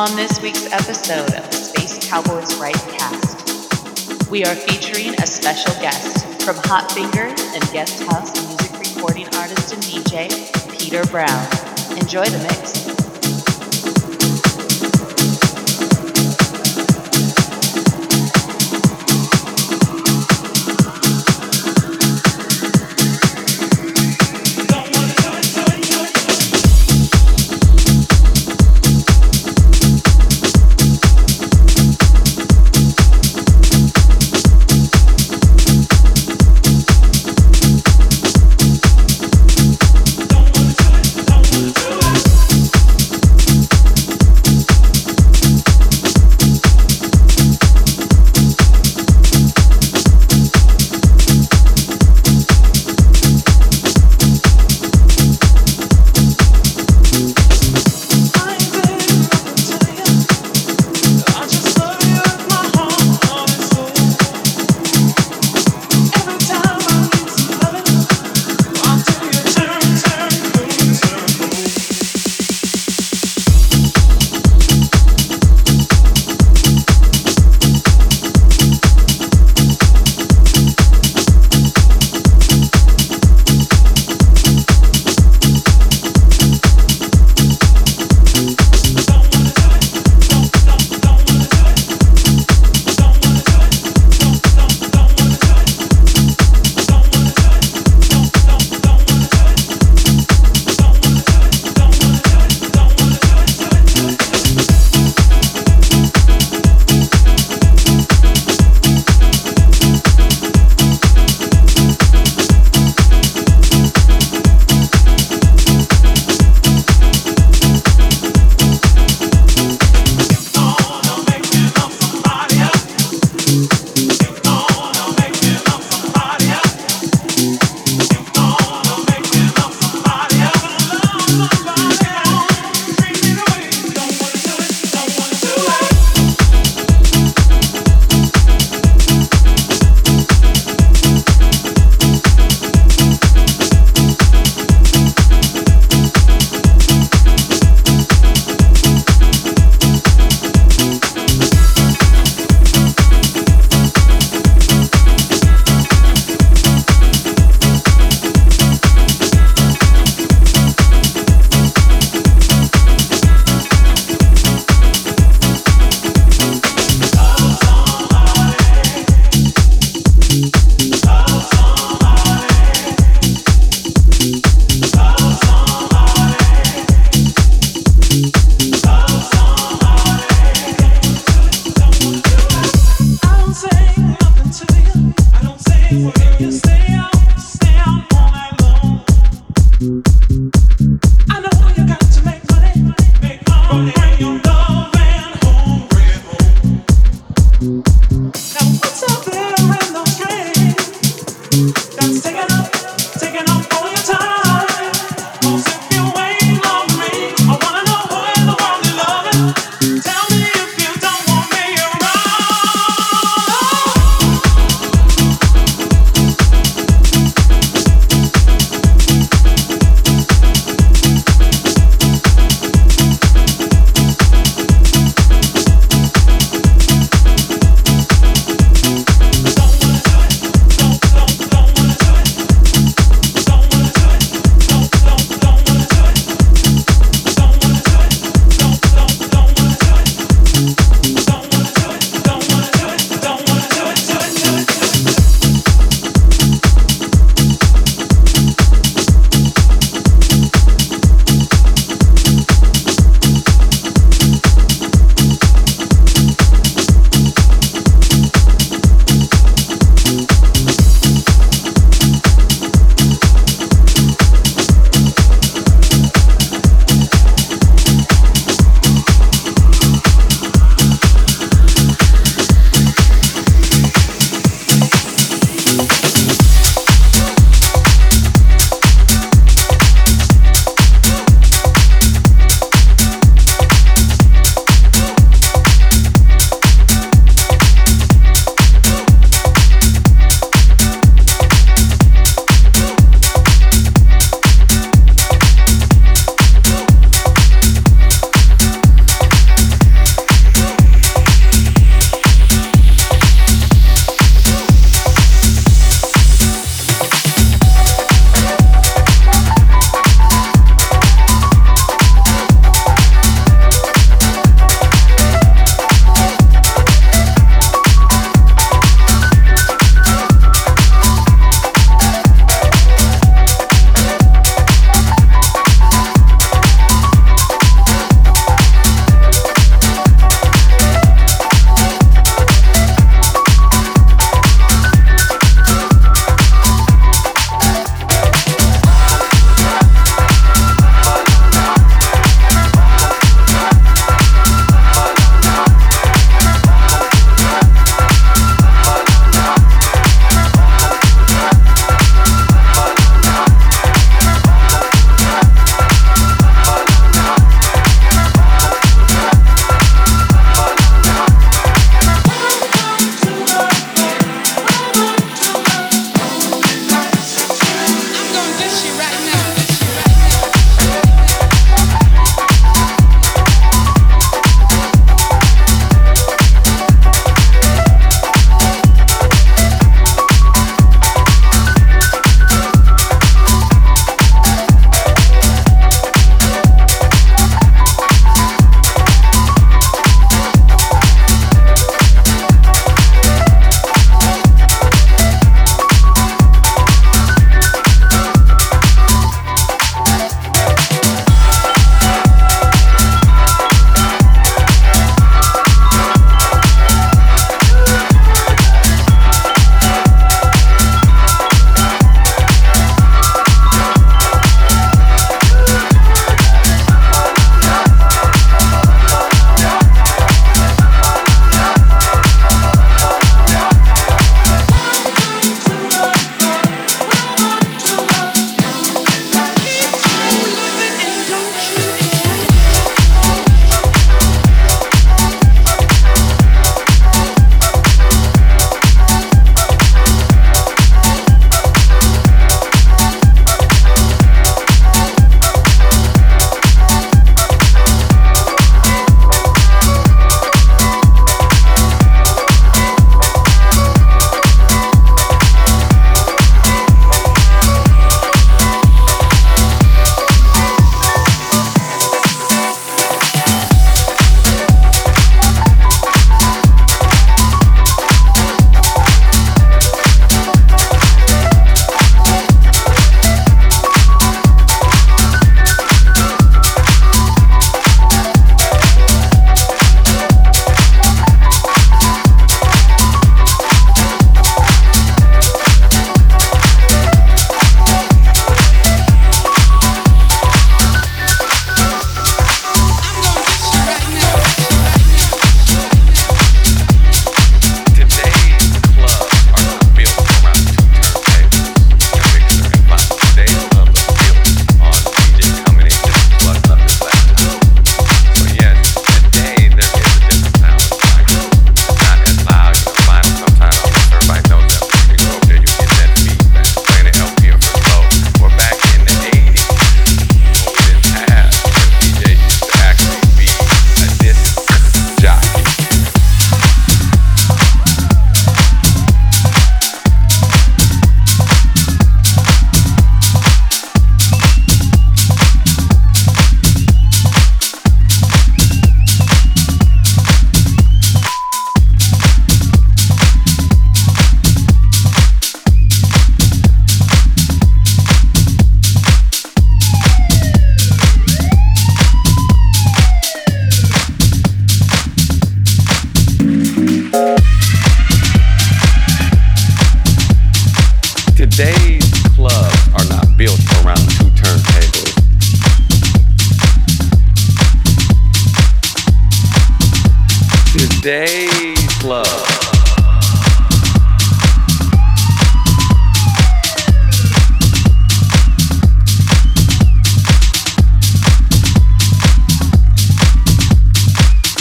On this week's episode of the Space Cowboys Rightcast, we are featuring a special guest from Hot Finger and guest house music recording artist and DJ, Peter Brown. Enjoy the mix. Club.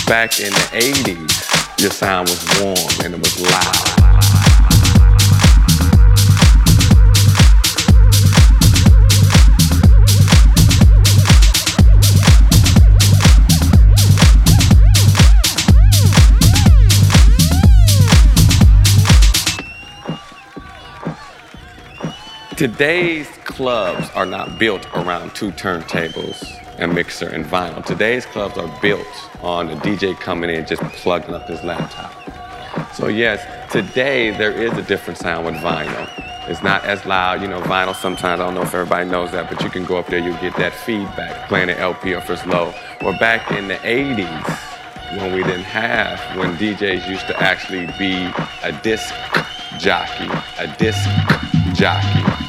Back in the 80s, your sound was warm and it was loud. Today's clubs are not built around two turntables, a mixer, and vinyl. Today's clubs are built on a DJ coming in just plugging up his laptop. So yes, today there is a different sound with vinyl. It's not as loud, you know, vinyl sometimes, I don't know if everybody knows that, but you can go up there, you get that feedback playing an LP or it's low. Or back in the 80s, when we didn't have, when DJs used to actually be a disc jockey, a disc jockey,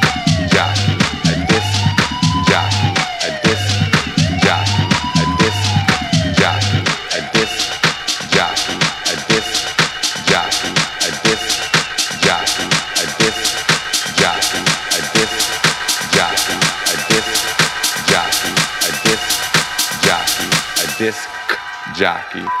disc jockey.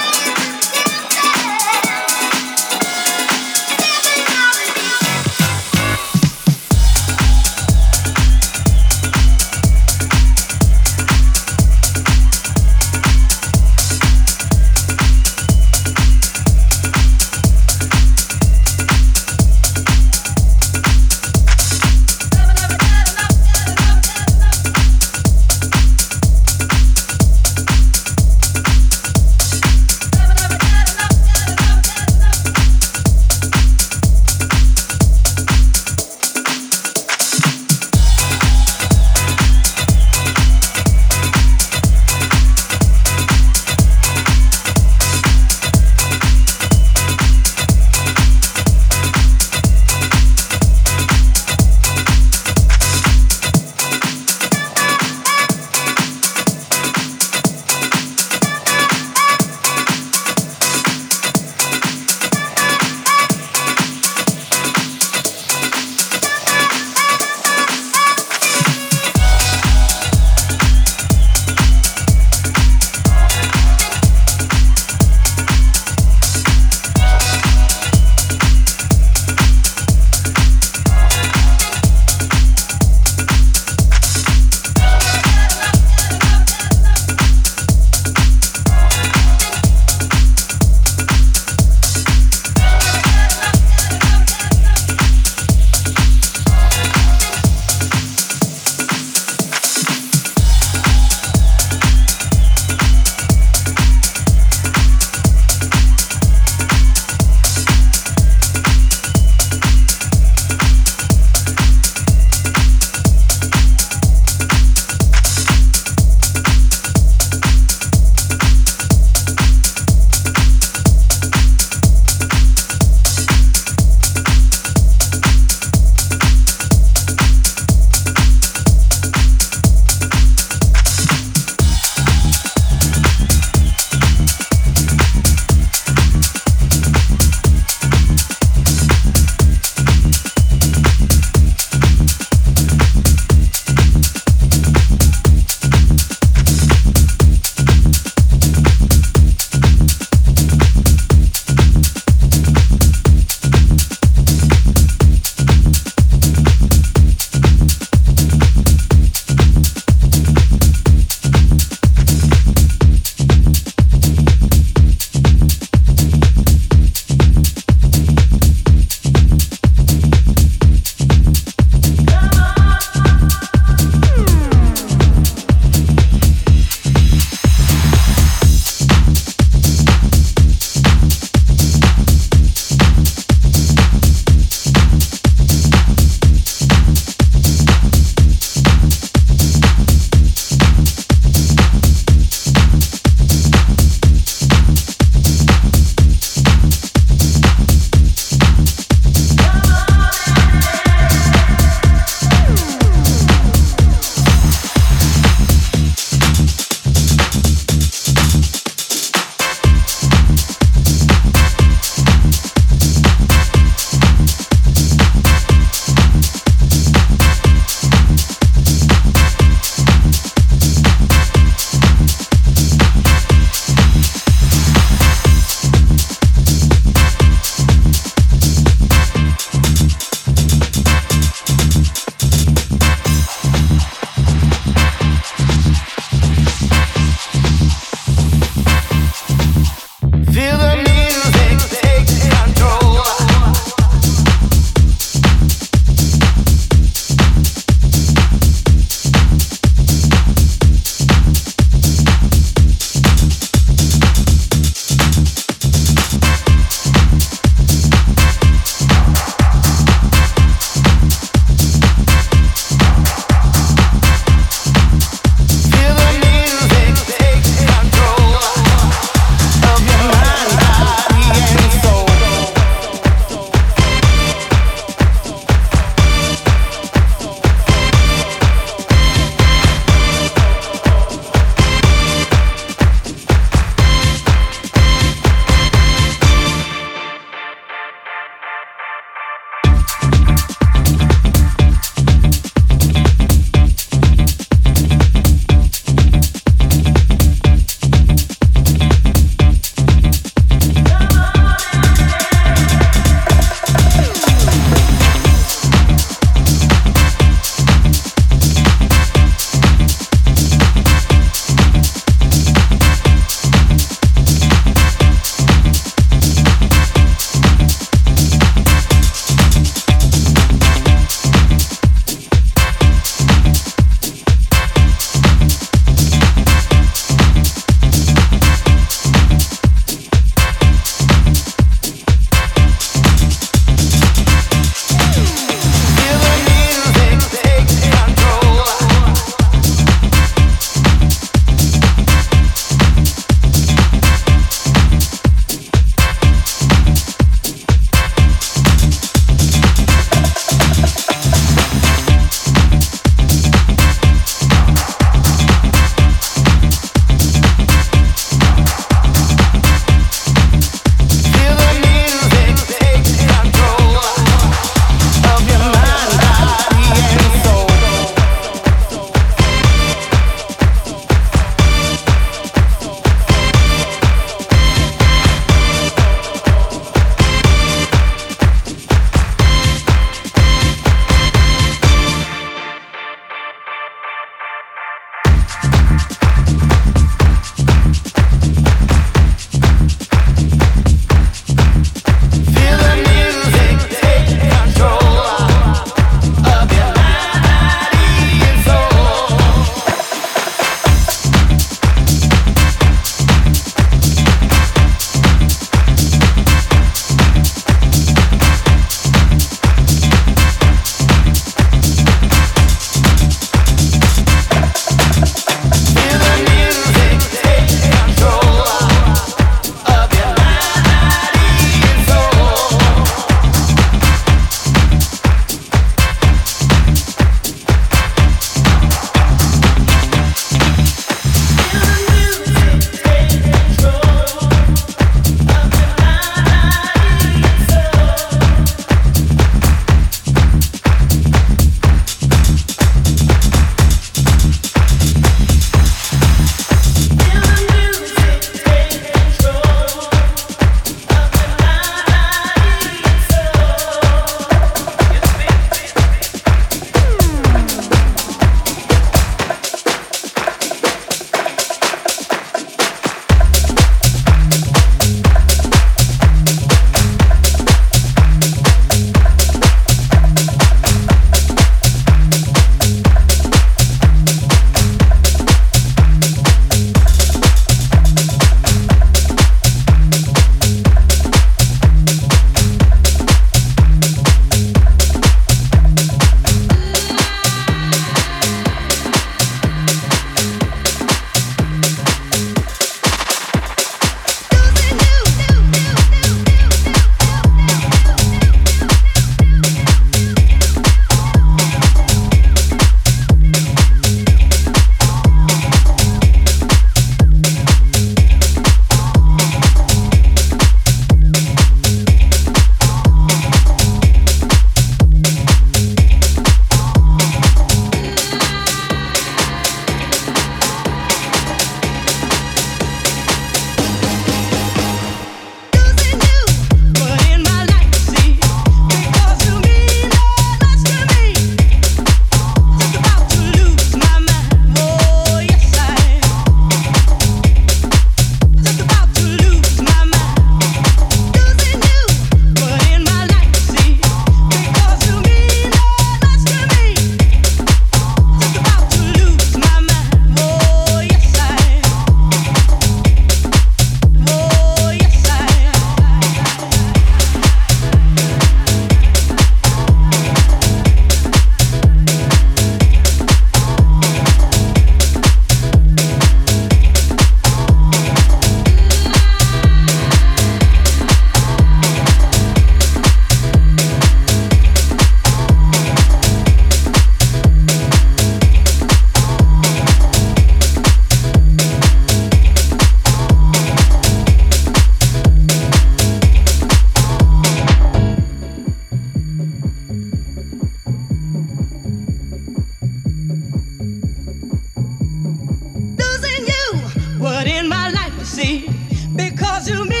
in my life, you see, because you mean.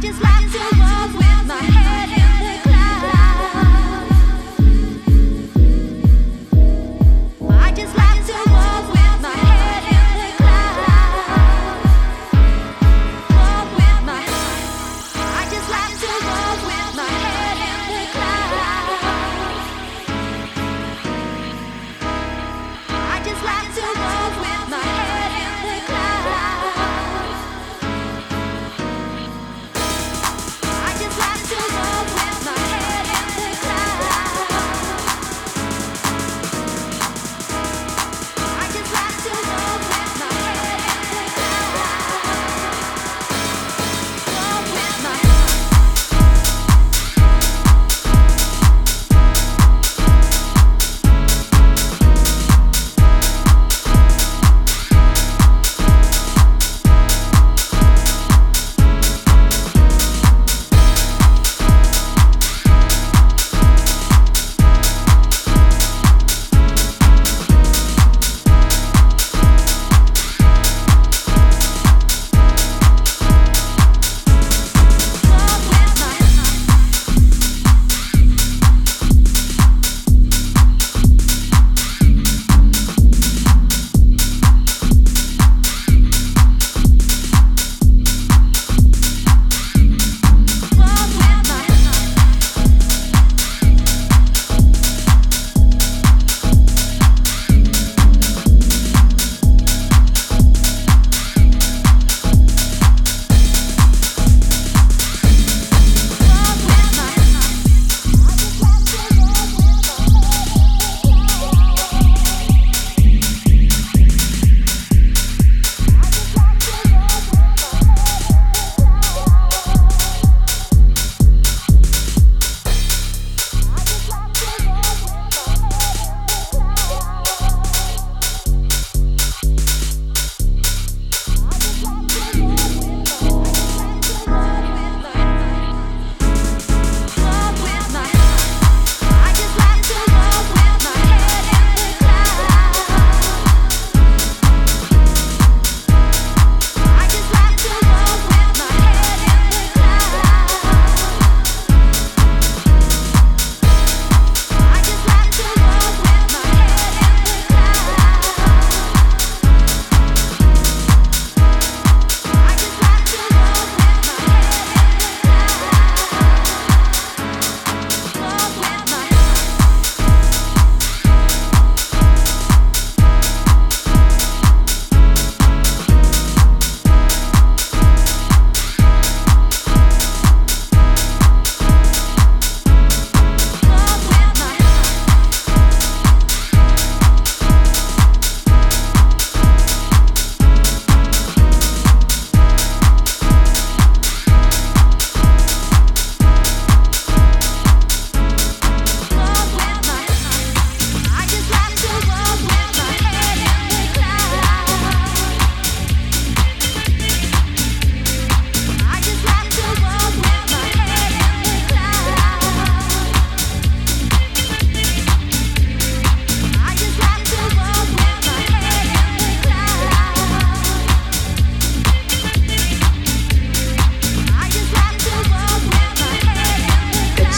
just like to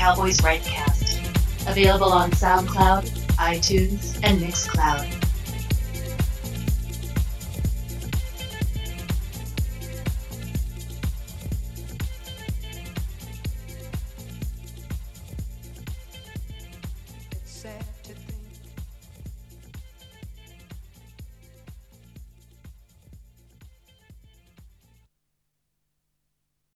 Cowboys Rightcast. Available on SoundCloud, iTunes, and Mixcloud.